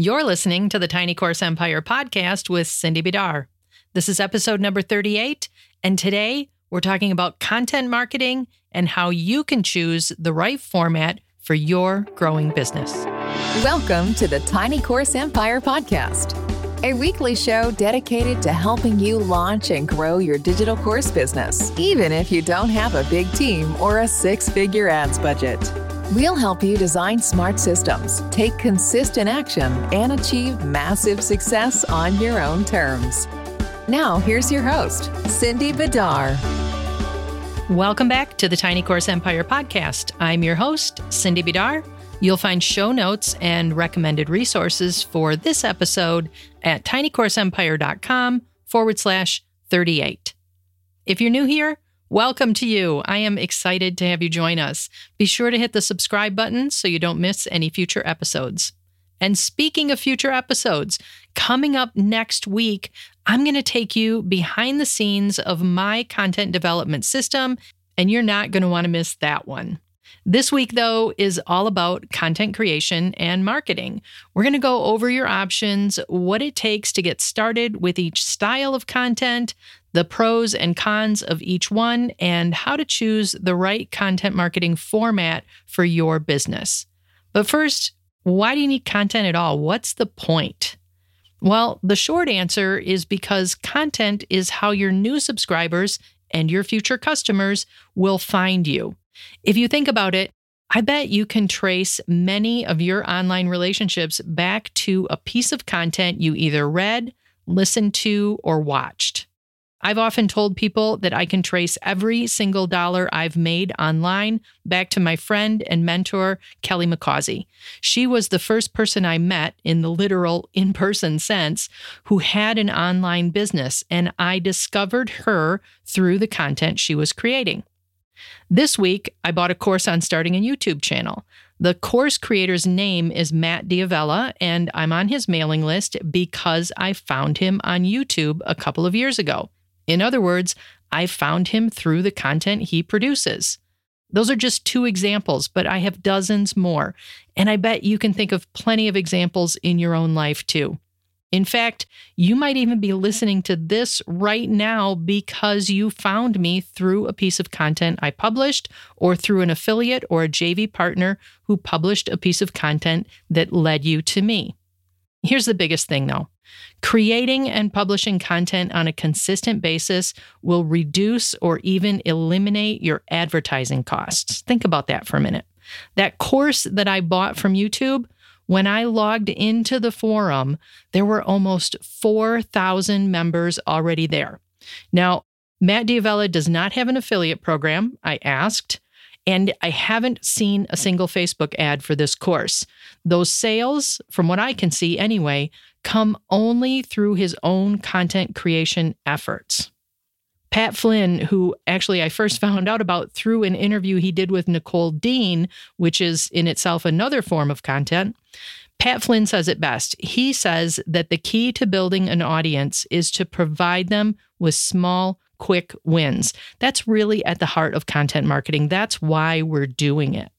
You're listening to the Tiny Course Empire podcast with Cindy Bidar. This is episode number 38, and today we're talking about content marketing and how you can choose the right format for your growing business. Welcome to the Tiny Course Empire podcast, a weekly show dedicated to helping you launch and grow your digital course business, even if you don't have a big team or a six figure ads budget. We'll help you design smart systems, take consistent action, and achieve massive success on your own terms. Now, here's your host, Cindy Bidar. Welcome back to the Tiny Course Empire podcast. I'm your host, Cindy Bidar. You'll find show notes and recommended resources for this episode at tinycourseempire.com forward slash 38. If you're new here, Welcome to you. I am excited to have you join us. Be sure to hit the subscribe button so you don't miss any future episodes. And speaking of future episodes, coming up next week, I'm going to take you behind the scenes of my content development system, and you're not going to want to miss that one. This week, though, is all about content creation and marketing. We're going to go over your options, what it takes to get started with each style of content, the pros and cons of each one, and how to choose the right content marketing format for your business. But first, why do you need content at all? What's the point? Well, the short answer is because content is how your new subscribers and your future customers will find you. If you think about it, I bet you can trace many of your online relationships back to a piece of content you either read, listened to, or watched. I've often told people that I can trace every single dollar I've made online back to my friend and mentor, Kelly McCausey. She was the first person I met in the literal in person sense who had an online business, and I discovered her through the content she was creating. This week, I bought a course on starting a YouTube channel. The course creator's name is Matt D'Avella, and I'm on his mailing list because I found him on YouTube a couple of years ago. In other words, I found him through the content he produces. Those are just two examples, but I have dozens more. And I bet you can think of plenty of examples in your own life too. In fact, you might even be listening to this right now because you found me through a piece of content I published or through an affiliate or a JV partner who published a piece of content that led you to me. Here's the biggest thing though Creating and publishing content on a consistent basis will reduce or even eliminate your advertising costs. Think about that for a minute. That course that I bought from YouTube, when I logged into the forum, there were almost 4,000 members already there. Now, Matt D'Avella does not have an affiliate program. I asked. And I haven't seen a single Facebook ad for this course. Those sales, from what I can see anyway, come only through his own content creation efforts. Pat Flynn, who actually I first found out about through an interview he did with Nicole Dean, which is in itself another form of content, Pat Flynn says it best. He says that the key to building an audience is to provide them with small, quick wins. That's really at the heart of content marketing. That's why we're doing it.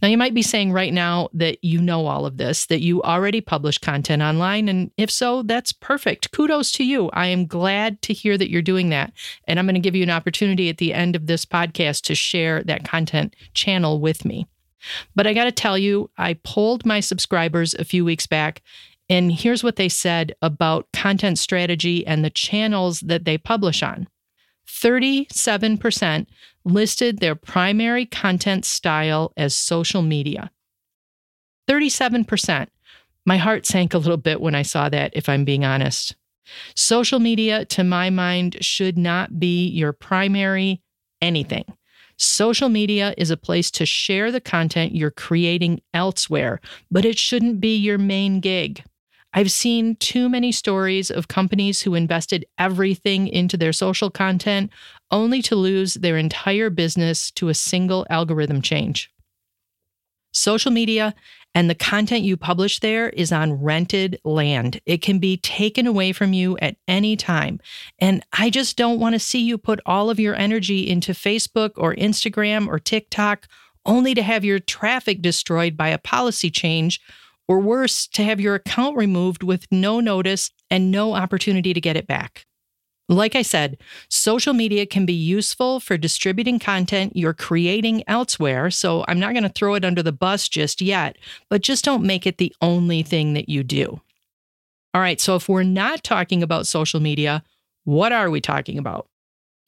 Now, you might be saying right now that you know all of this, that you already publish content online. And if so, that's perfect. Kudos to you. I am glad to hear that you're doing that. And I'm going to give you an opportunity at the end of this podcast to share that content channel with me. But I got to tell you, I polled my subscribers a few weeks back, and here's what they said about content strategy and the channels that they publish on. 37% listed their primary content style as social media. 37%. My heart sank a little bit when I saw that, if I'm being honest. Social media, to my mind, should not be your primary anything. Social media is a place to share the content you're creating elsewhere, but it shouldn't be your main gig. I've seen too many stories of companies who invested everything into their social content only to lose their entire business to a single algorithm change. Social media and the content you publish there is on rented land. It can be taken away from you at any time. And I just don't want to see you put all of your energy into Facebook or Instagram or TikTok only to have your traffic destroyed by a policy change or worse, to have your account removed with no notice and no opportunity to get it back. Like I said, social media can be useful for distributing content you're creating elsewhere, so I'm not going to throw it under the bus just yet, but just don't make it the only thing that you do. All right, so if we're not talking about social media, what are we talking about?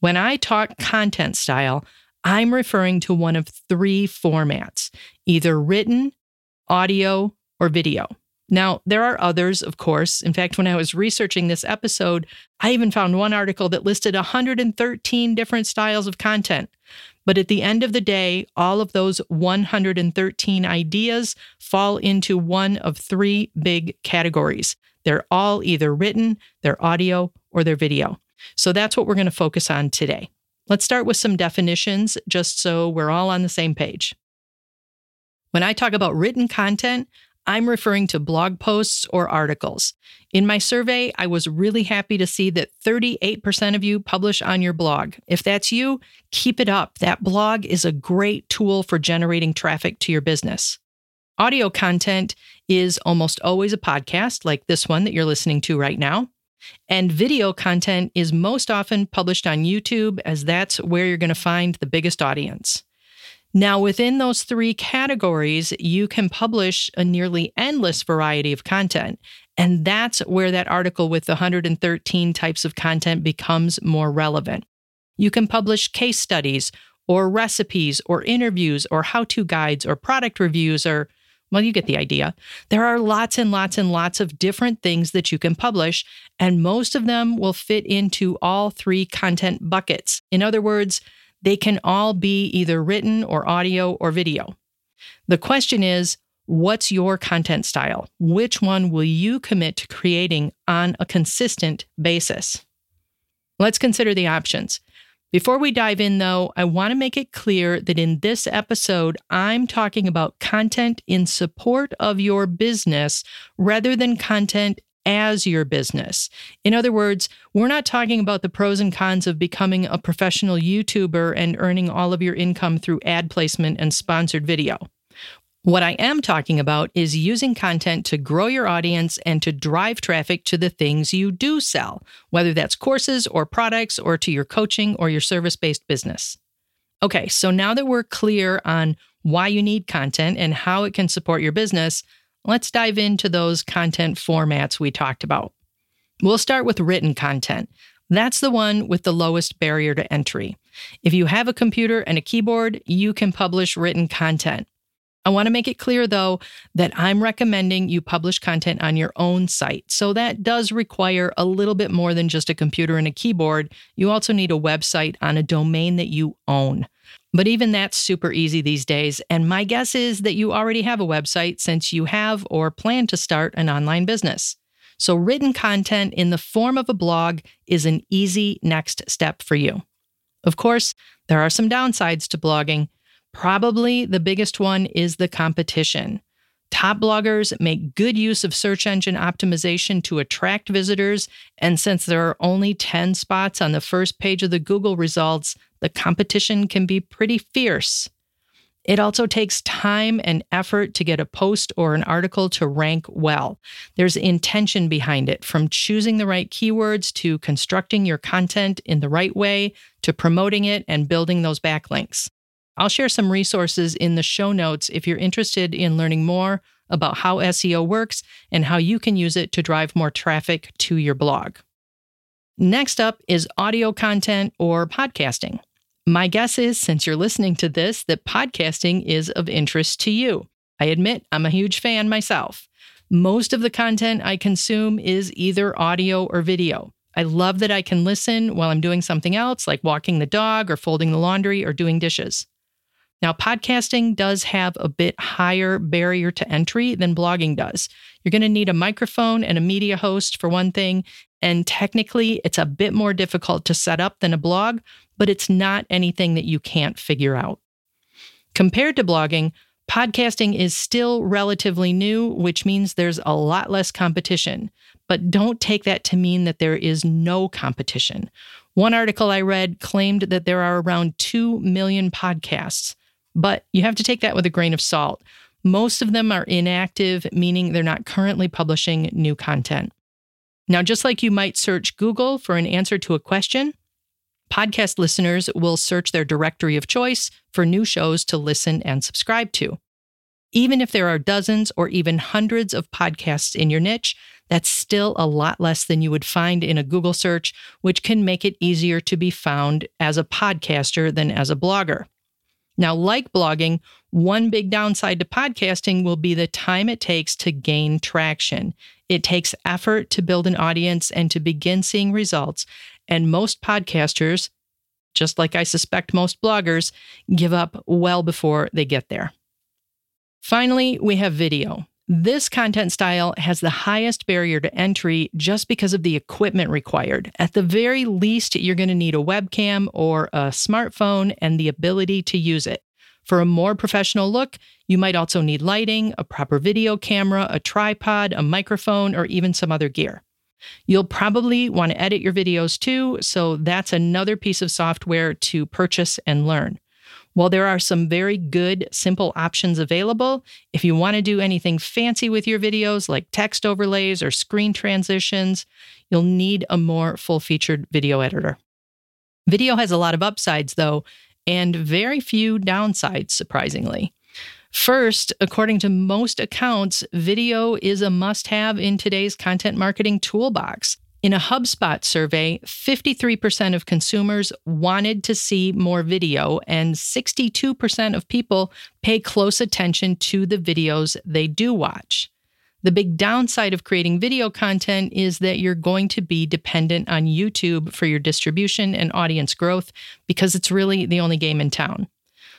When I talk content style, I'm referring to one of three formats either written, audio, or video. Now, there are others, of course. In fact, when I was researching this episode, I even found one article that listed 113 different styles of content. But at the end of the day, all of those 113 ideas fall into one of three big categories. They're all either written, they're audio, or they're video. So that's what we're going to focus on today. Let's start with some definitions just so we're all on the same page. When I talk about written content, I'm referring to blog posts or articles. In my survey, I was really happy to see that 38% of you publish on your blog. If that's you, keep it up. That blog is a great tool for generating traffic to your business. Audio content is almost always a podcast, like this one that you're listening to right now. And video content is most often published on YouTube, as that's where you're going to find the biggest audience. Now, within those three categories, you can publish a nearly endless variety of content. And that's where that article with the 113 types of content becomes more relevant. You can publish case studies or recipes or interviews or how to guides or product reviews or, well, you get the idea. There are lots and lots and lots of different things that you can publish, and most of them will fit into all three content buckets. In other words, they can all be either written or audio or video. The question is, what's your content style? Which one will you commit to creating on a consistent basis? Let's consider the options. Before we dive in, though, I want to make it clear that in this episode, I'm talking about content in support of your business rather than content as your business. In other words, we're not talking about the pros and cons of becoming a professional YouTuber and earning all of your income through ad placement and sponsored video. What I am talking about is using content to grow your audience and to drive traffic to the things you do sell, whether that's courses or products or to your coaching or your service based business. Okay, so now that we're clear on why you need content and how it can support your business, let's dive into those content formats we talked about. We'll start with written content. That's the one with the lowest barrier to entry. If you have a computer and a keyboard, you can publish written content. I want to make it clear, though, that I'm recommending you publish content on your own site. So that does require a little bit more than just a computer and a keyboard. You also need a website on a domain that you own. But even that's super easy these days. And my guess is that you already have a website since you have or plan to start an online business. So, written content in the form of a blog is an easy next step for you. Of course, there are some downsides to blogging. Probably the biggest one is the competition. Top bloggers make good use of search engine optimization to attract visitors, and since there are only 10 spots on the first page of the Google results, the competition can be pretty fierce. It also takes time and effort to get a post or an article to rank well. There's intention behind it, from choosing the right keywords to constructing your content in the right way to promoting it and building those backlinks. I'll share some resources in the show notes if you're interested in learning more about how SEO works and how you can use it to drive more traffic to your blog. Next up is audio content or podcasting. My guess is, since you're listening to this, that podcasting is of interest to you. I admit I'm a huge fan myself. Most of the content I consume is either audio or video. I love that I can listen while I'm doing something else, like walking the dog or folding the laundry or doing dishes. Now, podcasting does have a bit higher barrier to entry than blogging does. You're going to need a microphone and a media host for one thing. And technically, it's a bit more difficult to set up than a blog, but it's not anything that you can't figure out. Compared to blogging, podcasting is still relatively new, which means there's a lot less competition. But don't take that to mean that there is no competition. One article I read claimed that there are around 2 million podcasts. But you have to take that with a grain of salt. Most of them are inactive, meaning they're not currently publishing new content. Now, just like you might search Google for an answer to a question, podcast listeners will search their directory of choice for new shows to listen and subscribe to. Even if there are dozens or even hundreds of podcasts in your niche, that's still a lot less than you would find in a Google search, which can make it easier to be found as a podcaster than as a blogger. Now, like blogging, one big downside to podcasting will be the time it takes to gain traction. It takes effort to build an audience and to begin seeing results. And most podcasters, just like I suspect most bloggers, give up well before they get there. Finally, we have video. This content style has the highest barrier to entry just because of the equipment required. At the very least, you're going to need a webcam or a smartphone and the ability to use it. For a more professional look, you might also need lighting, a proper video camera, a tripod, a microphone, or even some other gear. You'll probably want to edit your videos too, so that's another piece of software to purchase and learn. While there are some very good, simple options available, if you want to do anything fancy with your videos like text overlays or screen transitions, you'll need a more full featured video editor. Video has a lot of upsides, though, and very few downsides, surprisingly. First, according to most accounts, video is a must have in today's content marketing toolbox. In a HubSpot survey, 53% of consumers wanted to see more video, and 62% of people pay close attention to the videos they do watch. The big downside of creating video content is that you're going to be dependent on YouTube for your distribution and audience growth because it's really the only game in town.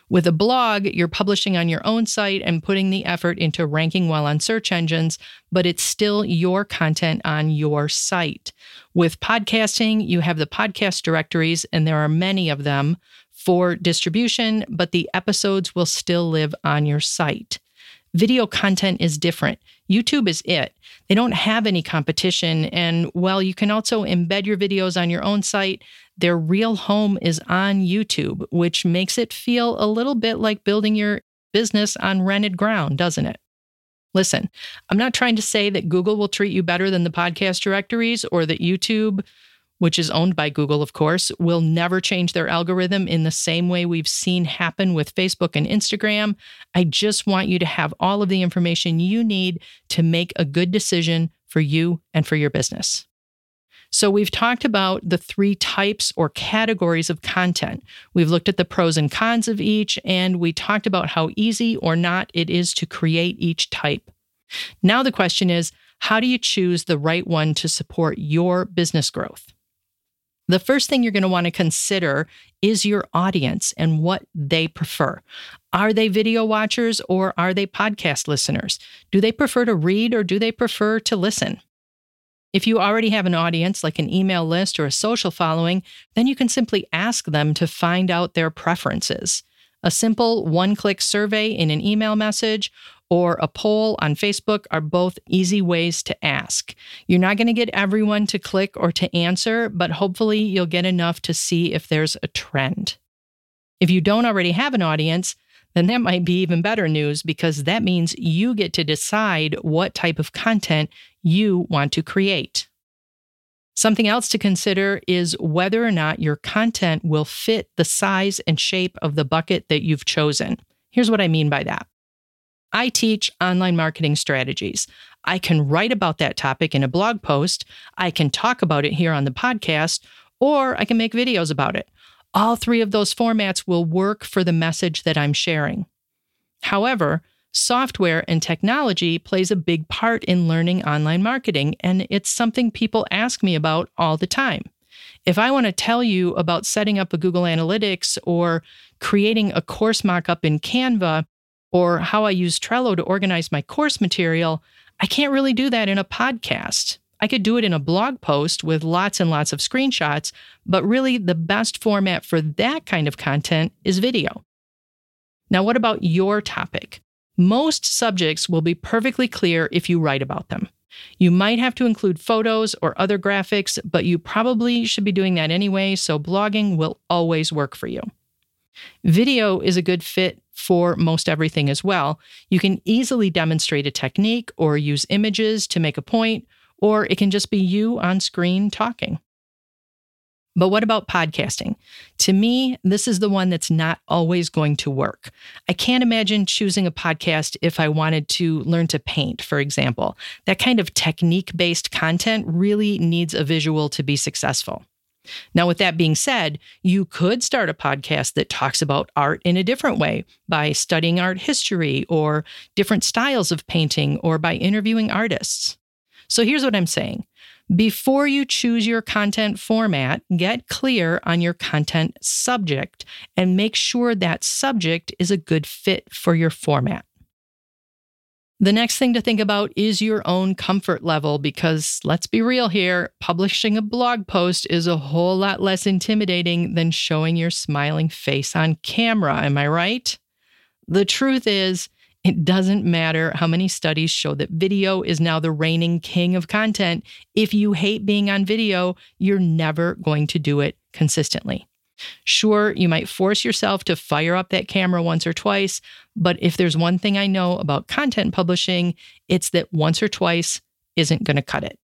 With a blog, you're publishing on your own site and putting the effort into ranking well on search engines, but it's still your content on your site. With podcasting, you have the podcast directories, and there are many of them for distribution, but the episodes will still live on your site. Video content is different. YouTube is it. They don't have any competition. And while you can also embed your videos on your own site, their real home is on YouTube, which makes it feel a little bit like building your business on rented ground, doesn't it? Listen, I'm not trying to say that Google will treat you better than the podcast directories or that YouTube, which is owned by Google, of course, will never change their algorithm in the same way we've seen happen with Facebook and Instagram. I just want you to have all of the information you need to make a good decision for you and for your business. So, we've talked about the three types or categories of content. We've looked at the pros and cons of each, and we talked about how easy or not it is to create each type. Now, the question is how do you choose the right one to support your business growth? The first thing you're going to want to consider is your audience and what they prefer. Are they video watchers or are they podcast listeners? Do they prefer to read or do they prefer to listen? If you already have an audience, like an email list or a social following, then you can simply ask them to find out their preferences. A simple one click survey in an email message or a poll on Facebook are both easy ways to ask. You're not going to get everyone to click or to answer, but hopefully you'll get enough to see if there's a trend. If you don't already have an audience, then that might be even better news because that means you get to decide what type of content you want to create. Something else to consider is whether or not your content will fit the size and shape of the bucket that you've chosen. Here's what I mean by that. I teach online marketing strategies. I can write about that topic in a blog post, I can talk about it here on the podcast, or I can make videos about it. All three of those formats will work for the message that I'm sharing. However, software and technology plays a big part in learning online marketing, and it's something people ask me about all the time. If I want to tell you about setting up a Google Analytics or creating a course mockup in Canva or how I use Trello to organize my course material, I can't really do that in a podcast. I could do it in a blog post with lots and lots of screenshots, but really the best format for that kind of content is video. Now, what about your topic? Most subjects will be perfectly clear if you write about them. You might have to include photos or other graphics, but you probably should be doing that anyway, so blogging will always work for you. Video is a good fit for most everything as well. You can easily demonstrate a technique or use images to make a point, or it can just be you on screen talking. But what about podcasting? To me, this is the one that's not always going to work. I can't imagine choosing a podcast if I wanted to learn to paint, for example. That kind of technique based content really needs a visual to be successful. Now, with that being said, you could start a podcast that talks about art in a different way by studying art history or different styles of painting or by interviewing artists. So here's what I'm saying before you choose your content format, get clear on your content subject and make sure that subject is a good fit for your format. The next thing to think about is your own comfort level because let's be real here, publishing a blog post is a whole lot less intimidating than showing your smiling face on camera. Am I right? The truth is, it doesn't matter how many studies show that video is now the reigning king of content. If you hate being on video, you're never going to do it consistently. Sure, you might force yourself to fire up that camera once or twice, but if there's one thing I know about content publishing, it's that once or twice isn't going to cut it.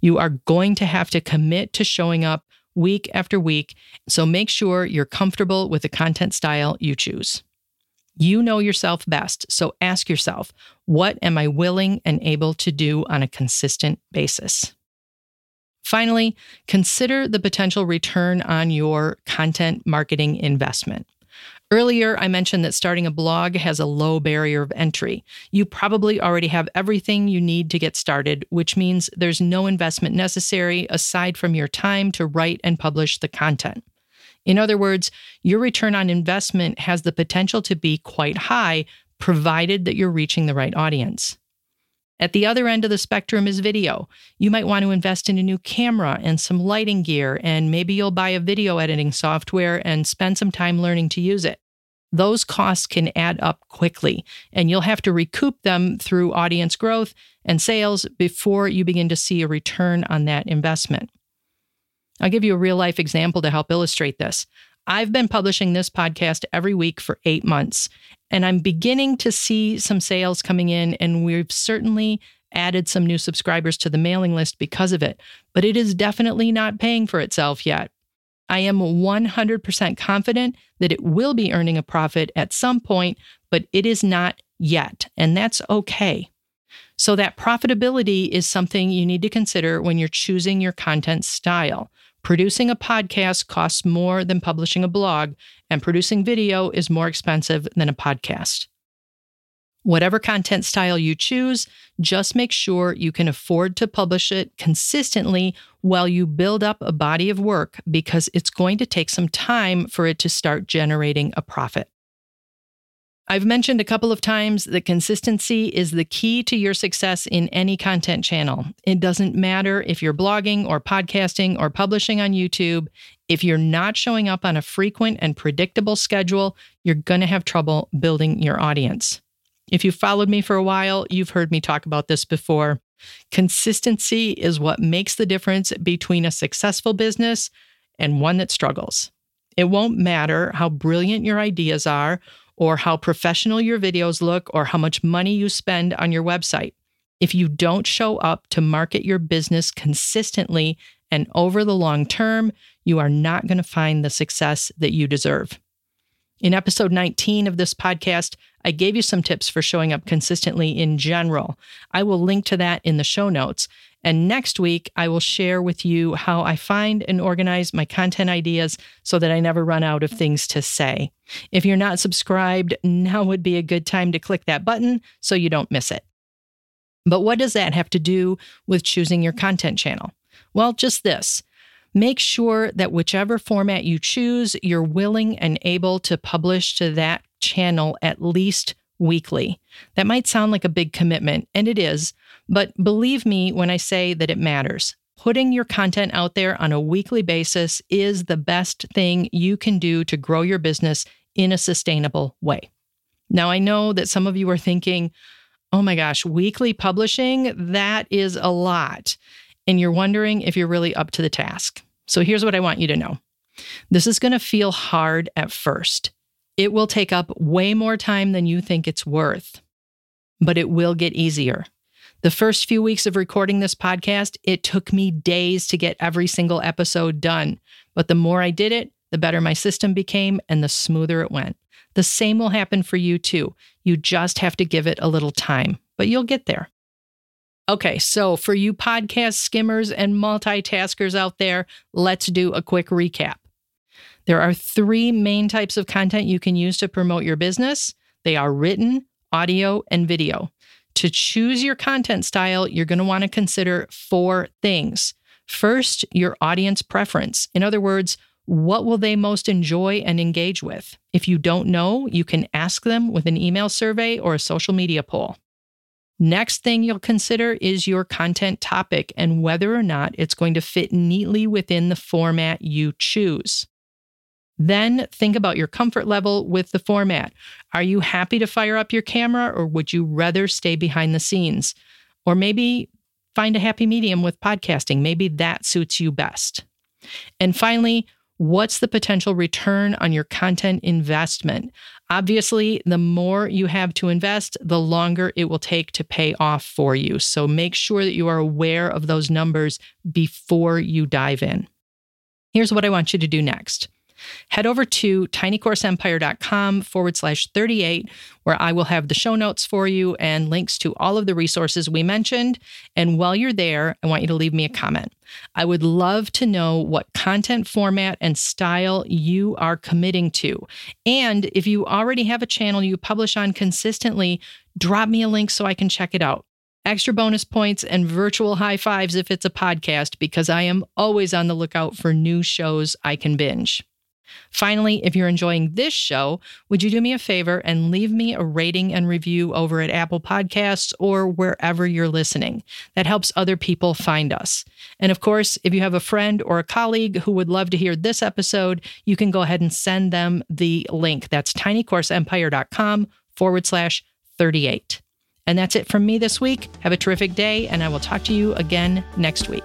You are going to have to commit to showing up week after week, so make sure you're comfortable with the content style you choose. You know yourself best, so ask yourself, what am I willing and able to do on a consistent basis? Finally, consider the potential return on your content marketing investment. Earlier, I mentioned that starting a blog has a low barrier of entry. You probably already have everything you need to get started, which means there's no investment necessary aside from your time to write and publish the content. In other words, your return on investment has the potential to be quite high, provided that you're reaching the right audience. At the other end of the spectrum is video. You might want to invest in a new camera and some lighting gear, and maybe you'll buy a video editing software and spend some time learning to use it. Those costs can add up quickly, and you'll have to recoup them through audience growth and sales before you begin to see a return on that investment. I'll give you a real life example to help illustrate this. I've been publishing this podcast every week for eight months, and I'm beginning to see some sales coming in, and we've certainly added some new subscribers to the mailing list because of it, but it is definitely not paying for itself yet. I am 100% confident that it will be earning a profit at some point, but it is not yet, and that's okay. So, that profitability is something you need to consider when you're choosing your content style. Producing a podcast costs more than publishing a blog, and producing video is more expensive than a podcast. Whatever content style you choose, just make sure you can afford to publish it consistently while you build up a body of work because it's going to take some time for it to start generating a profit. I've mentioned a couple of times that consistency is the key to your success in any content channel. It doesn't matter if you're blogging or podcasting or publishing on YouTube. If you're not showing up on a frequent and predictable schedule, you're going to have trouble building your audience. If you've followed me for a while, you've heard me talk about this before. Consistency is what makes the difference between a successful business and one that struggles. It won't matter how brilliant your ideas are or how professional your videos look or how much money you spend on your website. If you don't show up to market your business consistently and over the long term, you are not going to find the success that you deserve. In episode 19 of this podcast, I gave you some tips for showing up consistently in general. I will link to that in the show notes. And next week, I will share with you how I find and organize my content ideas so that I never run out of things to say. If you're not subscribed, now would be a good time to click that button so you don't miss it. But what does that have to do with choosing your content channel? Well, just this. Make sure that whichever format you choose, you're willing and able to publish to that channel at least weekly. That might sound like a big commitment, and it is, but believe me when I say that it matters. Putting your content out there on a weekly basis is the best thing you can do to grow your business in a sustainable way. Now, I know that some of you are thinking, oh my gosh, weekly publishing, that is a lot. And you're wondering if you're really up to the task. So here's what I want you to know this is going to feel hard at first. It will take up way more time than you think it's worth, but it will get easier. The first few weeks of recording this podcast, it took me days to get every single episode done. But the more I did it, the better my system became and the smoother it went. The same will happen for you too. You just have to give it a little time, but you'll get there. Okay, so for you podcast skimmers and multitaskers out there, let's do a quick recap. There are three main types of content you can use to promote your business they are written, audio, and video. To choose your content style, you're going to want to consider four things. First, your audience preference. In other words, what will they most enjoy and engage with? If you don't know, you can ask them with an email survey or a social media poll. Next thing you'll consider is your content topic and whether or not it's going to fit neatly within the format you choose. Then think about your comfort level with the format. Are you happy to fire up your camera or would you rather stay behind the scenes? Or maybe find a happy medium with podcasting. Maybe that suits you best. And finally, what's the potential return on your content investment? Obviously, the more you have to invest, the longer it will take to pay off for you. So make sure that you are aware of those numbers before you dive in. Here's what I want you to do next. Head over to tinycourseempire.com forward slash 38, where I will have the show notes for you and links to all of the resources we mentioned. And while you're there, I want you to leave me a comment. I would love to know what content format and style you are committing to. And if you already have a channel you publish on consistently, drop me a link so I can check it out extra bonus points, and virtual high fives if it's a podcast, because I am always on the lookout for new shows I can binge. Finally, if you're enjoying this show, would you do me a favor and leave me a rating and review over at Apple Podcasts or wherever you're listening? That helps other people find us. And of course, if you have a friend or a colleague who would love to hear this episode, you can go ahead and send them the link. That's tinycourseempire.com forward slash 38. And that's it from me this week. Have a terrific day, and I will talk to you again next week.